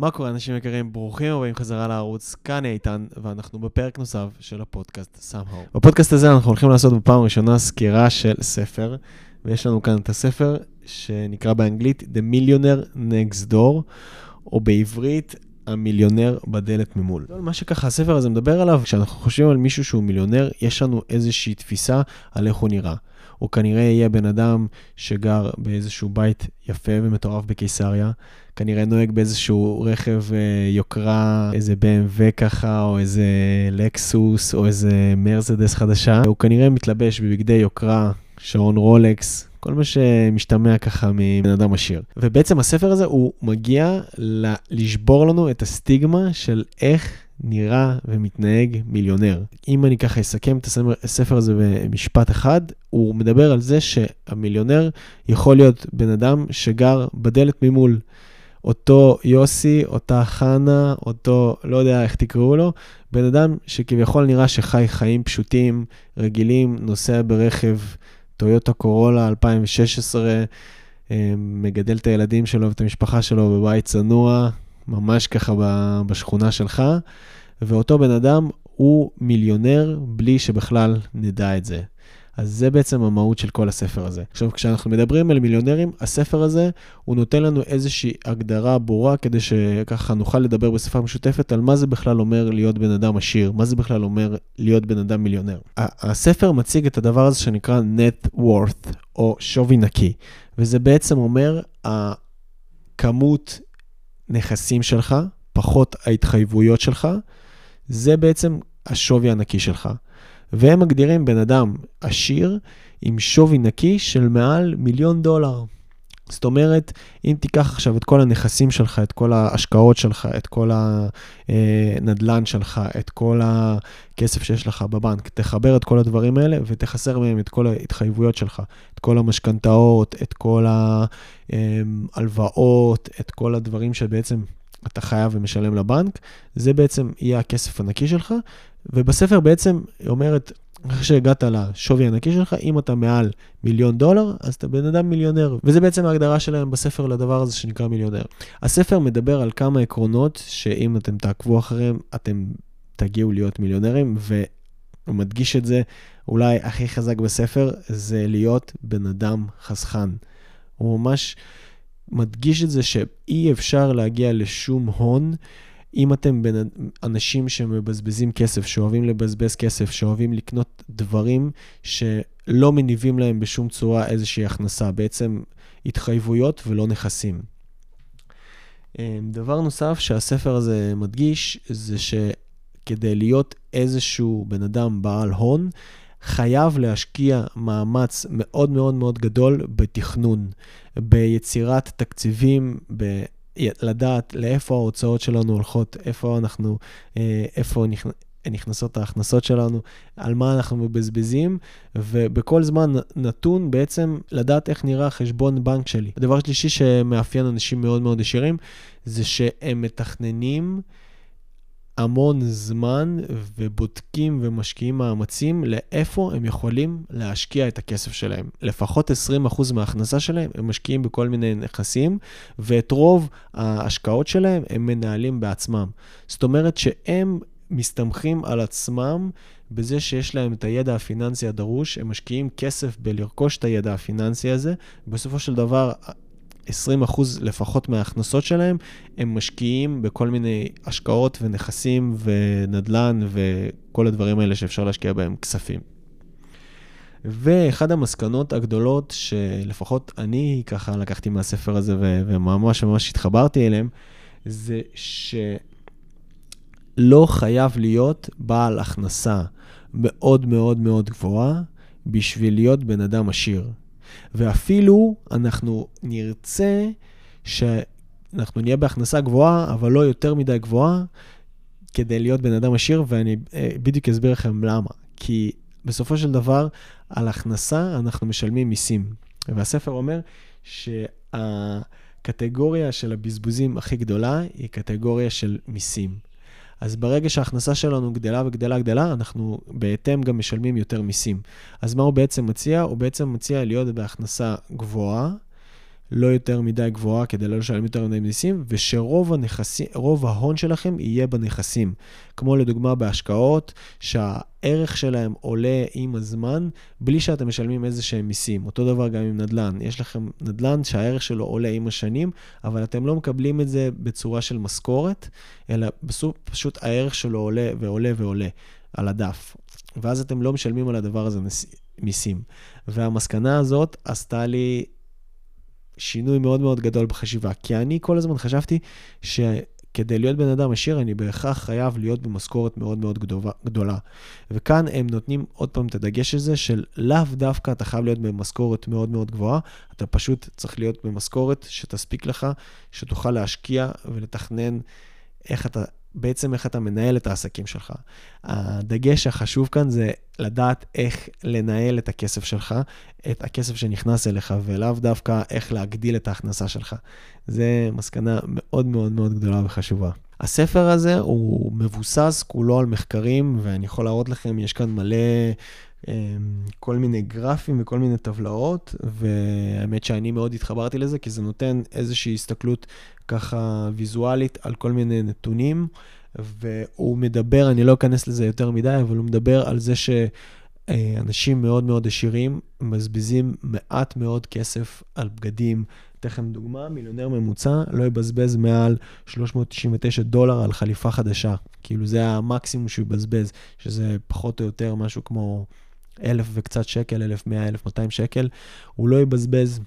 מה קורה, אנשים יקרים? ברוכים הבאים חזרה לערוץ, כאן איתן, ואנחנו בפרק נוסף של הפודקאסט somehow. בפודקאסט הזה אנחנו הולכים לעשות בפעם הראשונה סקירה של ספר, ויש לנו כאן את הספר שנקרא באנגלית The Millionaire Next Door, או בעברית, המיליונר בדלת ממול. מה שככה הספר הזה מדבר עליו, כשאנחנו חושבים על מישהו שהוא מיליונר, יש לנו איזושהי תפיסה על איך הוא נראה. הוא כנראה יהיה בן אדם שגר באיזשהו בית יפה ומטורף בקיסריה, כנראה נוהג באיזשהו רכב אה, יוקרה, איזה BMW ככה, או איזה לקסוס, או איזה מרזדס חדשה. הוא כנראה מתלבש בבגדי יוקרה, שעון רולקס, כל מה שמשתמע ככה מבן אדם עשיר. ובעצם הספר הזה, הוא מגיע לשבור לנו את הסטיגמה של איך נראה ומתנהג מיליונר. אם אני ככה אסכם את הספר הזה במשפט אחד, הוא מדבר על זה שהמיליונר יכול להיות בן אדם שגר בדלת ממול. אותו יוסי, אותה חנה, אותו, לא יודע איך תקראו לו, בן אדם שכביכול נראה שחי חיים פשוטים, רגילים, נוסע ברכב טויוטה קורולה 2016, אה, מגדל את הילדים שלו ואת המשפחה שלו בבית צנוע, ממש ככה בשכונה שלך, ואותו בן אדם הוא מיליונר בלי שבכלל נדע את זה. אז זה בעצם המהות של כל הספר הזה. עכשיו, כשאנחנו מדברים על מיליונרים, הספר הזה, הוא נותן לנו איזושהי הגדרה ברורה, כדי שככה נוכל לדבר בשפה משותפת על מה זה בכלל אומר להיות בן אדם עשיר, מה זה בכלל אומר להיות בן אדם מיליונר. הספר מציג את הדבר הזה שנקרא net worth, או שווי נקי, וזה בעצם אומר הכמות נכסים שלך, פחות ההתחייבויות שלך, זה בעצם השווי הנקי שלך. והם מגדירים בן אדם עשיר עם שווי נקי של מעל מיליון דולר. זאת אומרת, אם תיקח עכשיו את כל הנכסים שלך, את כל ההשקעות שלך, את כל הנדלן שלך, את כל הכסף שיש לך בבנק, תחבר את כל הדברים האלה ותחסר מהם את כל ההתחייבויות שלך, את כל המשכנתאות, את כל ההלוואות, את כל הדברים שבעצם אתה חייב ומשלם לבנק, זה בעצם יהיה הכסף הנקי שלך, ובספר בעצם היא אומרת, אחרי שהגעת לשווי הנקי שלך, אם אתה מעל מיליון דולר, אז אתה בן אדם מיליונר. וזה בעצם ההגדרה שלהם בספר לדבר הזה שנקרא מיליונר. הספר מדבר על כמה עקרונות שאם אתם תעקבו אחריהם, אתם תגיעו להיות מיליונרים, והוא מדגיש את זה אולי הכי חזק בספר, זה להיות בן אדם חסכן. הוא ממש מדגיש את זה שאי אפשר להגיע לשום הון. אם אתם בין אנשים שמבזבזים כסף, שאוהבים לבזבז כסף, שאוהבים לקנות דברים שלא מניבים להם בשום צורה איזושהי הכנסה, בעצם התחייבויות ולא נכסים. אמ, דבר נוסף שהספר הזה מדגיש, זה שכדי להיות איזשהו בן אדם בעל הון, חייב להשקיע מאמץ מאוד מאוד מאוד גדול בתכנון, ביצירת תקציבים, ב... לדעת לאיפה ההוצאות שלנו הולכות, איפה אנחנו, אה, איפה נכנסות ההכנסות שלנו, על מה אנחנו מבזבזים, ובכל זמן נתון בעצם לדעת איך נראה חשבון בנק שלי. הדבר שלישי שמאפיין אנשים מאוד מאוד ישירים, זה שהם מתכננים המון זמן ובודקים ומשקיעים מאמצים לאיפה הם יכולים להשקיע את הכסף שלהם. לפחות 20% מההכנסה שלהם הם משקיעים בכל מיני נכסים, ואת רוב ההשקעות שלהם הם מנהלים בעצמם. זאת אומרת שהם מסתמכים על עצמם בזה שיש להם את הידע הפיננסי הדרוש, הם משקיעים כסף בלרכוש את הידע הפיננסי הזה, בסופו של דבר 20% לפחות מההכנסות שלהם, הם משקיעים בכל מיני השקעות ונכסים ונדל"ן וכל הדברים האלה שאפשר להשקיע בהם כספים. ואחד המסקנות הגדולות שלפחות אני ככה לקחתי מהספר הזה וממש ממש התחברתי אליהם, זה שלא חייב להיות בעל הכנסה מאוד מאוד מאוד גבוהה בשביל להיות בן אדם עשיר. ואפילו אנחנו נרצה שאנחנו נהיה בהכנסה גבוהה, אבל לא יותר מדי גבוהה, כדי להיות בן אדם עשיר, ואני אה, בדיוק אסביר לכם למה. כי בסופו של דבר, על הכנסה אנחנו משלמים מיסים. והספר אומר שהקטגוריה של הבזבוזים הכי גדולה היא קטגוריה של מיסים. אז ברגע שההכנסה שלנו גדלה וגדלה גדלה, אנחנו בהתאם גם משלמים יותר מיסים. אז מה הוא בעצם מציע? הוא בעצם מציע להיות בהכנסה גבוהה, לא יותר מדי גבוהה כדי לא לשלם יותר מדי מיסים, ושרוב הנכסים, רוב ההון שלכם יהיה בנכסים. כמו לדוגמה בהשקעות, שהערך שלהם עולה עם הזמן, בלי שאתם משלמים איזה שהם מיסים. אותו דבר גם עם נדל"ן. יש לכם נדל"ן שהערך שלו עולה עם השנים, אבל אתם לא מקבלים את זה בצורה של משכורת, אלא בסוף פשוט הערך שלו עולה ועולה ועולה על הדף. ואז אתם לא משלמים על הדבר הזה מיסים. והמסקנה הזאת עשתה לי שינוי מאוד מאוד גדול בחשיבה, כי אני כל הזמן חשבתי שכדי להיות בן אדם עשיר, אני בהכרח חייב להיות במשכורת מאוד מאוד גדולה. וכאן הם נותנים עוד פעם את הדגש הזה של לאו דווקא אתה חייב להיות במשכורת מאוד מאוד גבוהה, אתה פשוט צריך להיות במשכורת שתספיק לך, שתוכל להשקיע ולתכנן איך אתה בעצם איך אתה מנהל את העסקים שלך. הדגש החשוב כאן זה לדעת איך לנהל את הכסף שלך, את הכסף שנכנס אליך, ולאו דווקא איך להגדיל את ההכנסה שלך. זה מסקנה מאוד מאוד מאוד גדולה וחשובה. הספר הזה הוא מבוסס כולו על מחקרים, ואני יכול להראות לכם, יש כאן מלא אמ, כל מיני גרפים וכל מיני טבלאות, והאמת שאני מאוד התחברתי לזה, כי זה נותן איזושהי הסתכלות ככה ויזואלית על כל מיני נתונים, והוא מדבר, אני לא אכנס לזה יותר מדי, אבל הוא מדבר על זה שאנשים מאוד מאוד עשירים מבזבזים מעט מאוד כסף על בגדים. אתן לכם דוגמה, מיליונר ממוצע לא יבזבז מעל 399 דולר על חליפה חדשה. כאילו זה המקסימום שהוא יבזבז, שזה פחות או יותר משהו כמו אלף וקצת שקל, 1,100, 1,200 שקל. הוא לא יבזבז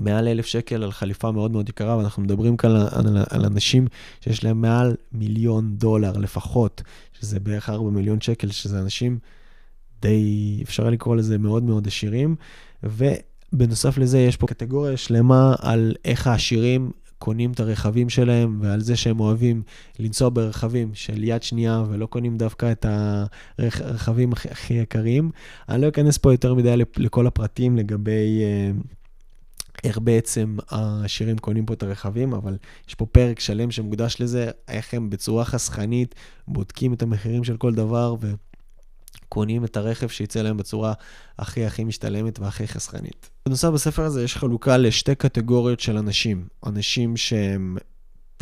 מעל אלף שקל על חליפה מאוד מאוד יקרה, ואנחנו מדברים כאן על, על, על אנשים שיש להם מעל מיליון דולר לפחות, שזה בערך 4 מיליון שקל, שזה אנשים די, אפשר לקרוא לזה מאוד מאוד עשירים. ובנוסף לזה, יש פה קטגוריה שלמה על איך העשירים קונים את הרכבים שלהם, ועל זה שהם אוהבים לנסוע ברכבים של יד שנייה, ולא קונים דווקא את הרכבים הכי, הכי יקרים. אני לא אכנס פה יותר מדי לכל הפרטים לגבי... Uh, איך בעצם השירים קונים פה את הרכבים, אבל יש פה פרק שלם שמוקדש לזה, איך הם בצורה חסכנית בודקים את המחירים של כל דבר וקונים את הרכב שיצא להם בצורה הכי הכי משתלמת והכי חסכנית. בנוסף, בספר הזה יש חלוקה לשתי קטגוריות של אנשים. אנשים שהם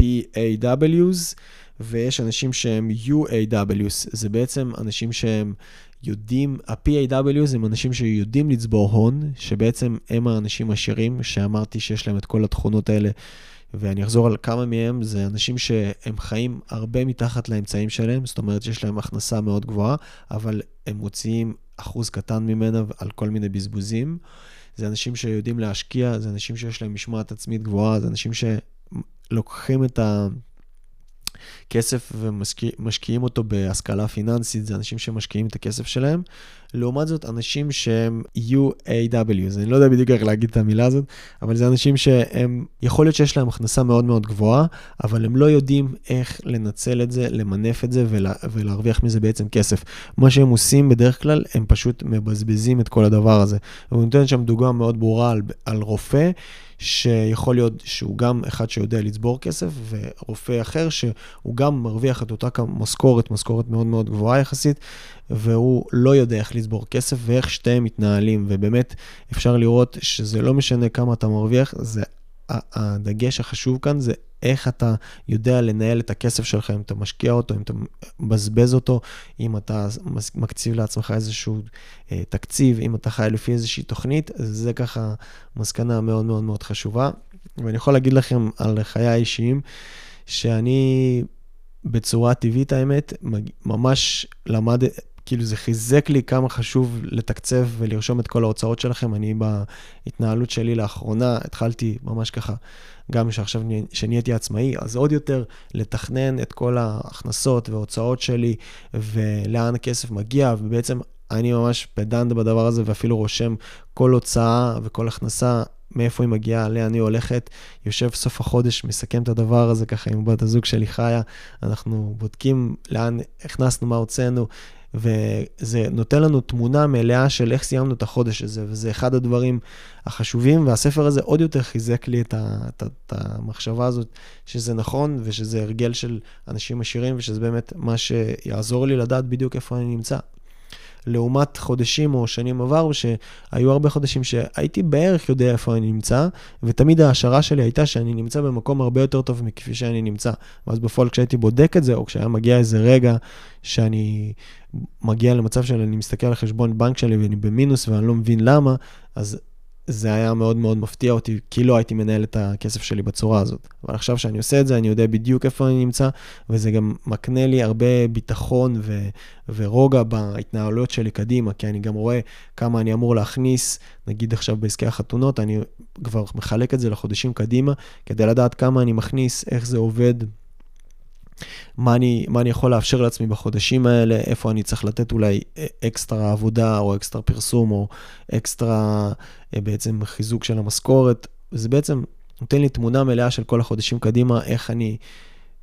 PAWs ויש אנשים שהם UAWs. זה בעצם אנשים שהם יודעים, ה-PAW הם אנשים שיודעים לצבור הון, שבעצם הם האנשים עשירים, שאמרתי שיש להם את כל התכונות האלה, ואני אחזור על כמה מהם, זה אנשים שהם חיים הרבה מתחת לאמצעים שלהם, זאת אומרת שיש להם הכנסה מאוד גבוהה, אבל הם מוציאים אחוז קטן ממנה על כל מיני בזבוזים. זה אנשים שיודעים להשקיע, זה אנשים שיש להם משמעת עצמית גבוהה, זה אנשים שלוקחים את ה... כסף ומשקיעים אותו בהשכלה פיננסית, זה אנשים שמשקיעים את הכסף שלהם. לעומת זאת, אנשים שהם UAWs, אני לא יודע בדיוק איך להגיד את המילה הזאת, אבל זה אנשים שהם, יכול להיות שיש להם הכנסה מאוד מאוד גבוהה, אבל הם לא יודעים איך לנצל את זה, למנף את זה ולה, ולהרוויח מזה בעצם כסף. מה שהם עושים בדרך כלל, הם פשוט מבזבזים את כל הדבר הזה. והוא נותן שם דוגמה מאוד ברורה על, על רופא. שיכול להיות שהוא גם אחד שיודע לצבור כסף, ורופא אחר שהוא גם מרוויח את אותה משכורת, משכורת מאוד מאוד גבוהה יחסית, והוא לא יודע איך לצבור כסף ואיך שתיהם מתנהלים, ובאמת אפשר לראות שזה לא משנה כמה אתה מרוויח, זה הדגש החשוב כאן זה איך אתה יודע לנהל את הכסף שלך, אם אתה משקיע אותו, אם אתה מבזבז אותו, אם אתה מקציב לעצמך איזשהו אה, תקציב, אם אתה חי לפי איזושהי תוכנית, זה ככה מסקנה מאוד מאוד מאוד חשובה. ואני יכול להגיד לכם על חיי האישיים, שאני בצורה טבעית, האמת, ממש למד, כאילו זה חיזק לי כמה חשוב לתקצב ולרשום את כל ההוצאות שלכם. אני בהתנהלות שלי לאחרונה התחלתי ממש ככה, גם שעכשיו שנהייתי עצמאי, אז עוד יותר לתכנן את כל ההכנסות וההוצאות שלי ולאן הכסף מגיע, ובעצם אני ממש פדנט בדבר הזה ואפילו רושם כל הוצאה וכל הכנסה מאיפה היא מגיעה, לאן היא הולכת, יושב סוף החודש, מסכם את הדבר הזה ככה עם בת הזוג שלי חיה, אנחנו בודקים לאן הכנסנו, מה הוצאנו, וזה נותן לנו תמונה מלאה של איך סיימנו את החודש הזה, וזה אחד הדברים החשובים, והספר הזה עוד יותר חיזק לי את, ה, את, את המחשבה הזאת, שזה נכון, ושזה הרגל של אנשים עשירים, ושזה באמת מה שיעזור לי לדעת בדיוק איפה אני נמצא. לעומת חודשים או שנים עברו, שהיו הרבה חודשים שהייתי בערך יודע איפה אני נמצא, ותמיד ההשערה שלי הייתה שאני נמצא במקום הרבה יותר טוב מכפי שאני נמצא. ואז בפועל כשהייתי בודק את זה, או כשהיה מגיע איזה רגע שאני מגיע למצב שאני מסתכל על חשבון בנק שלי ואני במינוס ואני לא מבין למה, אז זה היה מאוד מאוד מפתיע אותי, כי לא הייתי מנהל את הכסף שלי בצורה הזאת. אבל עכשיו שאני עושה את זה, אני יודע בדיוק איפה אני נמצא, וזה גם מקנה לי הרבה ביטחון ו- ורוגע בהתנהלויות שלי קדימה, כי אני גם רואה כמה אני אמור להכניס, נגיד עכשיו בעסקי החתונות, אני כבר מחלק את זה לחודשים קדימה, כדי לדעת כמה אני מכניס, איך זה עובד. מה אני, מה אני יכול לאפשר לעצמי בחודשים האלה, איפה אני צריך לתת אולי אקסטרה עבודה או אקסטרה פרסום או אקסטרה אה, בעצם חיזוק של המשכורת. זה בעצם נותן לי תמונה מלאה של כל החודשים קדימה, איך אני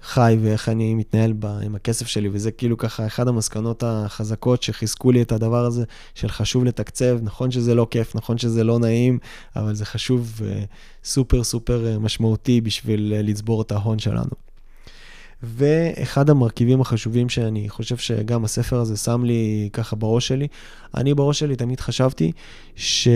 חי ואיך אני מתנהל ב, עם הכסף שלי, וזה כאילו ככה אחד המסקנות החזקות שחיזקו לי את הדבר הזה, של חשוב לתקצב, נכון שזה לא כיף, נכון שזה לא נעים, אבל זה חשוב וסופר סופר אה, משמעותי בשביל אה, לצבור את ההון שלנו. ואחד המרכיבים החשובים שאני חושב שגם הספר הזה שם לי ככה בראש שלי, אני בראש שלי תמיד חשבתי ש...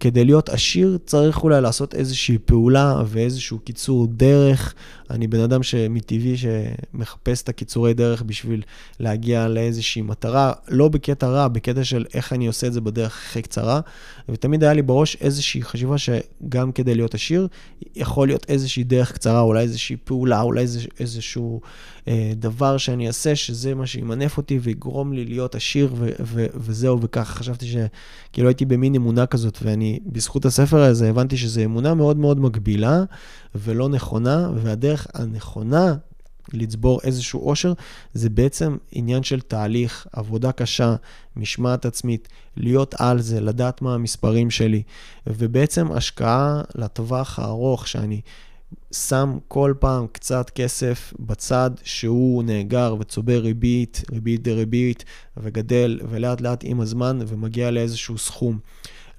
כדי להיות עשיר צריך אולי לעשות איזושהי פעולה ואיזשהו קיצור דרך. אני בן אדם שמטבעי שמחפש את הקיצורי דרך בשביל להגיע לאיזושהי מטרה, לא בקטע רע, בקטע של איך אני עושה את זה בדרך הכי קצרה. ותמיד היה לי בראש איזושהי חשיבה שגם כדי להיות עשיר, יכול להיות איזושהי דרך קצרה, אולי איזושהי פעולה, אולי איזוש, איזשהו אה, דבר שאני אעשה, שזה מה שימנף אותי ויגרום לי להיות עשיר ו- ו- וזהו, וככה חשבתי שכאילו הייתי במין אמונה כזאת, ואני, בזכות הספר הזה, הבנתי שזו אמונה מאוד מאוד מגבילה ולא נכונה, והדרך הנכונה לצבור איזשהו עושר, זה בעצם עניין של תהליך, עבודה קשה, משמעת עצמית, להיות על זה, לדעת מה המספרים שלי, ובעצם השקעה לטווח הארוך, שאני שם כל פעם קצת כסף בצד שהוא נאגר וצובר ריבית, ריבית דריבית, וגדל, ולאט לאט עם הזמן ומגיע לאיזשהו סכום.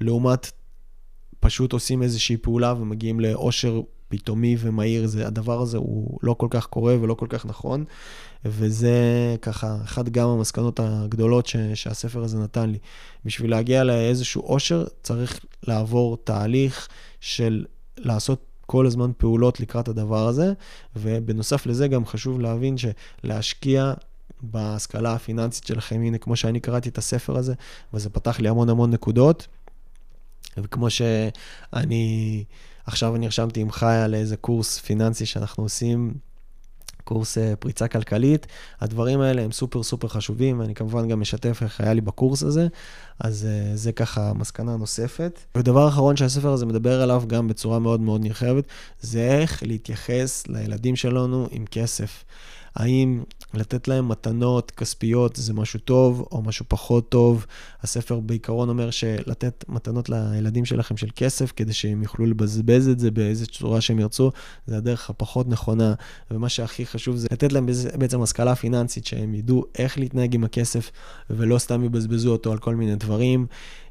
לעומת פשוט עושים איזושהי פעולה ומגיעים לאושר פתאומי ומהיר, זה, הדבר הזה הוא לא כל כך קורה ולא כל כך נכון, וזה ככה אחת גם המסקנות הגדולות ש, שהספר הזה נתן לי. בשביל להגיע לאיזשהו אושר צריך לעבור תהליך של לעשות כל הזמן פעולות לקראת הדבר הזה, ובנוסף לזה גם חשוב להבין שלהשקיע בהשכלה הפיננסית שלכם, הנה, כמו שאני קראתי את הספר הזה, וזה פתח לי המון המון נקודות, וכמו שאני, עכשיו אני נרשמתי עם חיה לאיזה קורס פיננסי שאנחנו עושים, קורס אה, פריצה כלכלית. הדברים האלה הם סופר סופר חשובים, ואני כמובן גם משתף איך היה לי בקורס הזה, אז אה, זה ככה מסקנה נוספת. ודבר אחרון שהספר הזה מדבר עליו גם בצורה מאוד מאוד נרחבת, זה איך להתייחס לילדים שלנו עם כסף. האם לתת להם מתנות כספיות זה משהו טוב או משהו פחות טוב. הספר בעיקרון אומר שלתת מתנות לילדים שלכם של כסף, כדי שהם יוכלו לבזבז את זה באיזה צורה שהם ירצו, זה הדרך הפחות נכונה. ומה שהכי חשוב זה לתת להם בעצם השכלה פיננסית, שהם ידעו איך להתנהג עם הכסף, ולא סתם יבזבזו אותו על כל מיני דברים.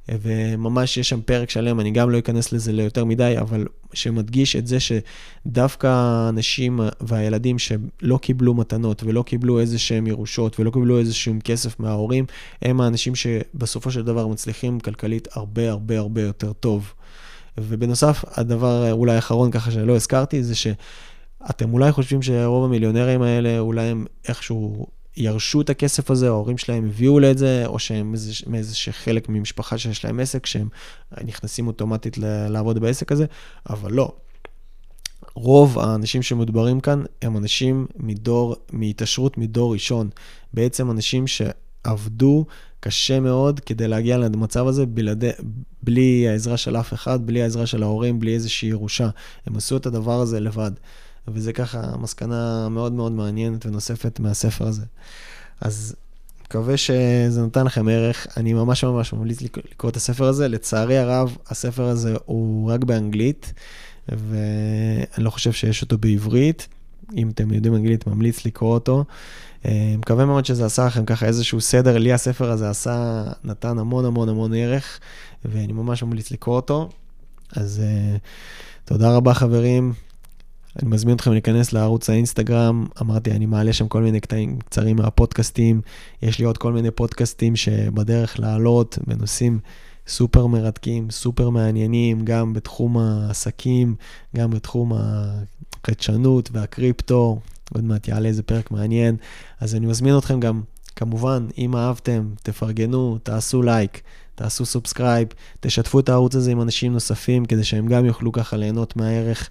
וממש יש שם פרק שלם, אני גם לא אכנס לזה ליותר מדי, אבל שמדגיש את זה שדווקא האנשים והילדים שלא קיבלו מתנות ולא קיבלו איזה שהם ירושות ולא קיבלו איזה שהם כסף מההורים, הם האנשים שבסופו של דבר מצליחים כלכלית הרבה הרבה הרבה יותר טוב. ובנוסף, הדבר אולי האחרון ככה שלא הזכרתי, זה שאתם אולי חושבים שרוב המיליונרים האלה, אולי הם איכשהו ירשו את הכסף הזה, ההורים שלהם הביאו לאת זה, או שהם מאיזה חלק ממשפחה שיש להם עסק, שהם נכנסים אוטומטית לעבוד בעסק הזה, אבל לא. רוב האנשים שמדוברים כאן הם אנשים מדור, מהתעשרות מדור ראשון. בעצם אנשים שעבדו קשה מאוד כדי להגיע למצב הזה בלעדי, בלי העזרה של אף אחד, בלי העזרה של ההורים, בלי איזושהי ירושה. הם עשו את הדבר הזה לבד. וזה ככה מסקנה מאוד מאוד מעניינת ונוספת מהספר הזה. אז מקווה שזה נתן לכם ערך. אני ממש ממש ממליץ לקרוא את הספר הזה. לצערי הרב, הספר הזה הוא רק באנגלית, ואני לא חושב שיש אותו בעברית. אם אתם יודעים אנגלית, ממליץ לקרוא אותו. אה, מקווה מאוד שזה עשה לכם ככה איזשהו סדר. לי הספר הזה עשה, נתן המון המון המון ערך, ואני ממש ממליץ לקרוא אותו. אז uh, תודה רבה חברים, אני מזמין אתכם להיכנס לערוץ האינסטגרם, אמרתי, אני מעלה שם כל מיני קטעים קצרים מהפודקאסטים, יש לי עוד כל מיני פודקאסטים שבדרך לעלות בנושאים סופר מרתקים, סופר מעניינים, גם בתחום העסקים, גם בתחום החדשנות והקריפטו, עוד מעט יעלה איזה פרק מעניין, אז אני מזמין אתכם גם, כמובן, אם אהבתם, תפרגנו, תעשו לייק. תעשו subscribe, תשתפו את הערוץ הזה עם אנשים נוספים, כדי שהם גם יוכלו ככה ליהנות מהערך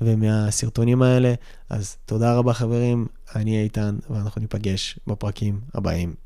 ומהסרטונים האלה. אז תודה רבה חברים, אני איתן, ואנחנו ניפגש בפרקים הבאים.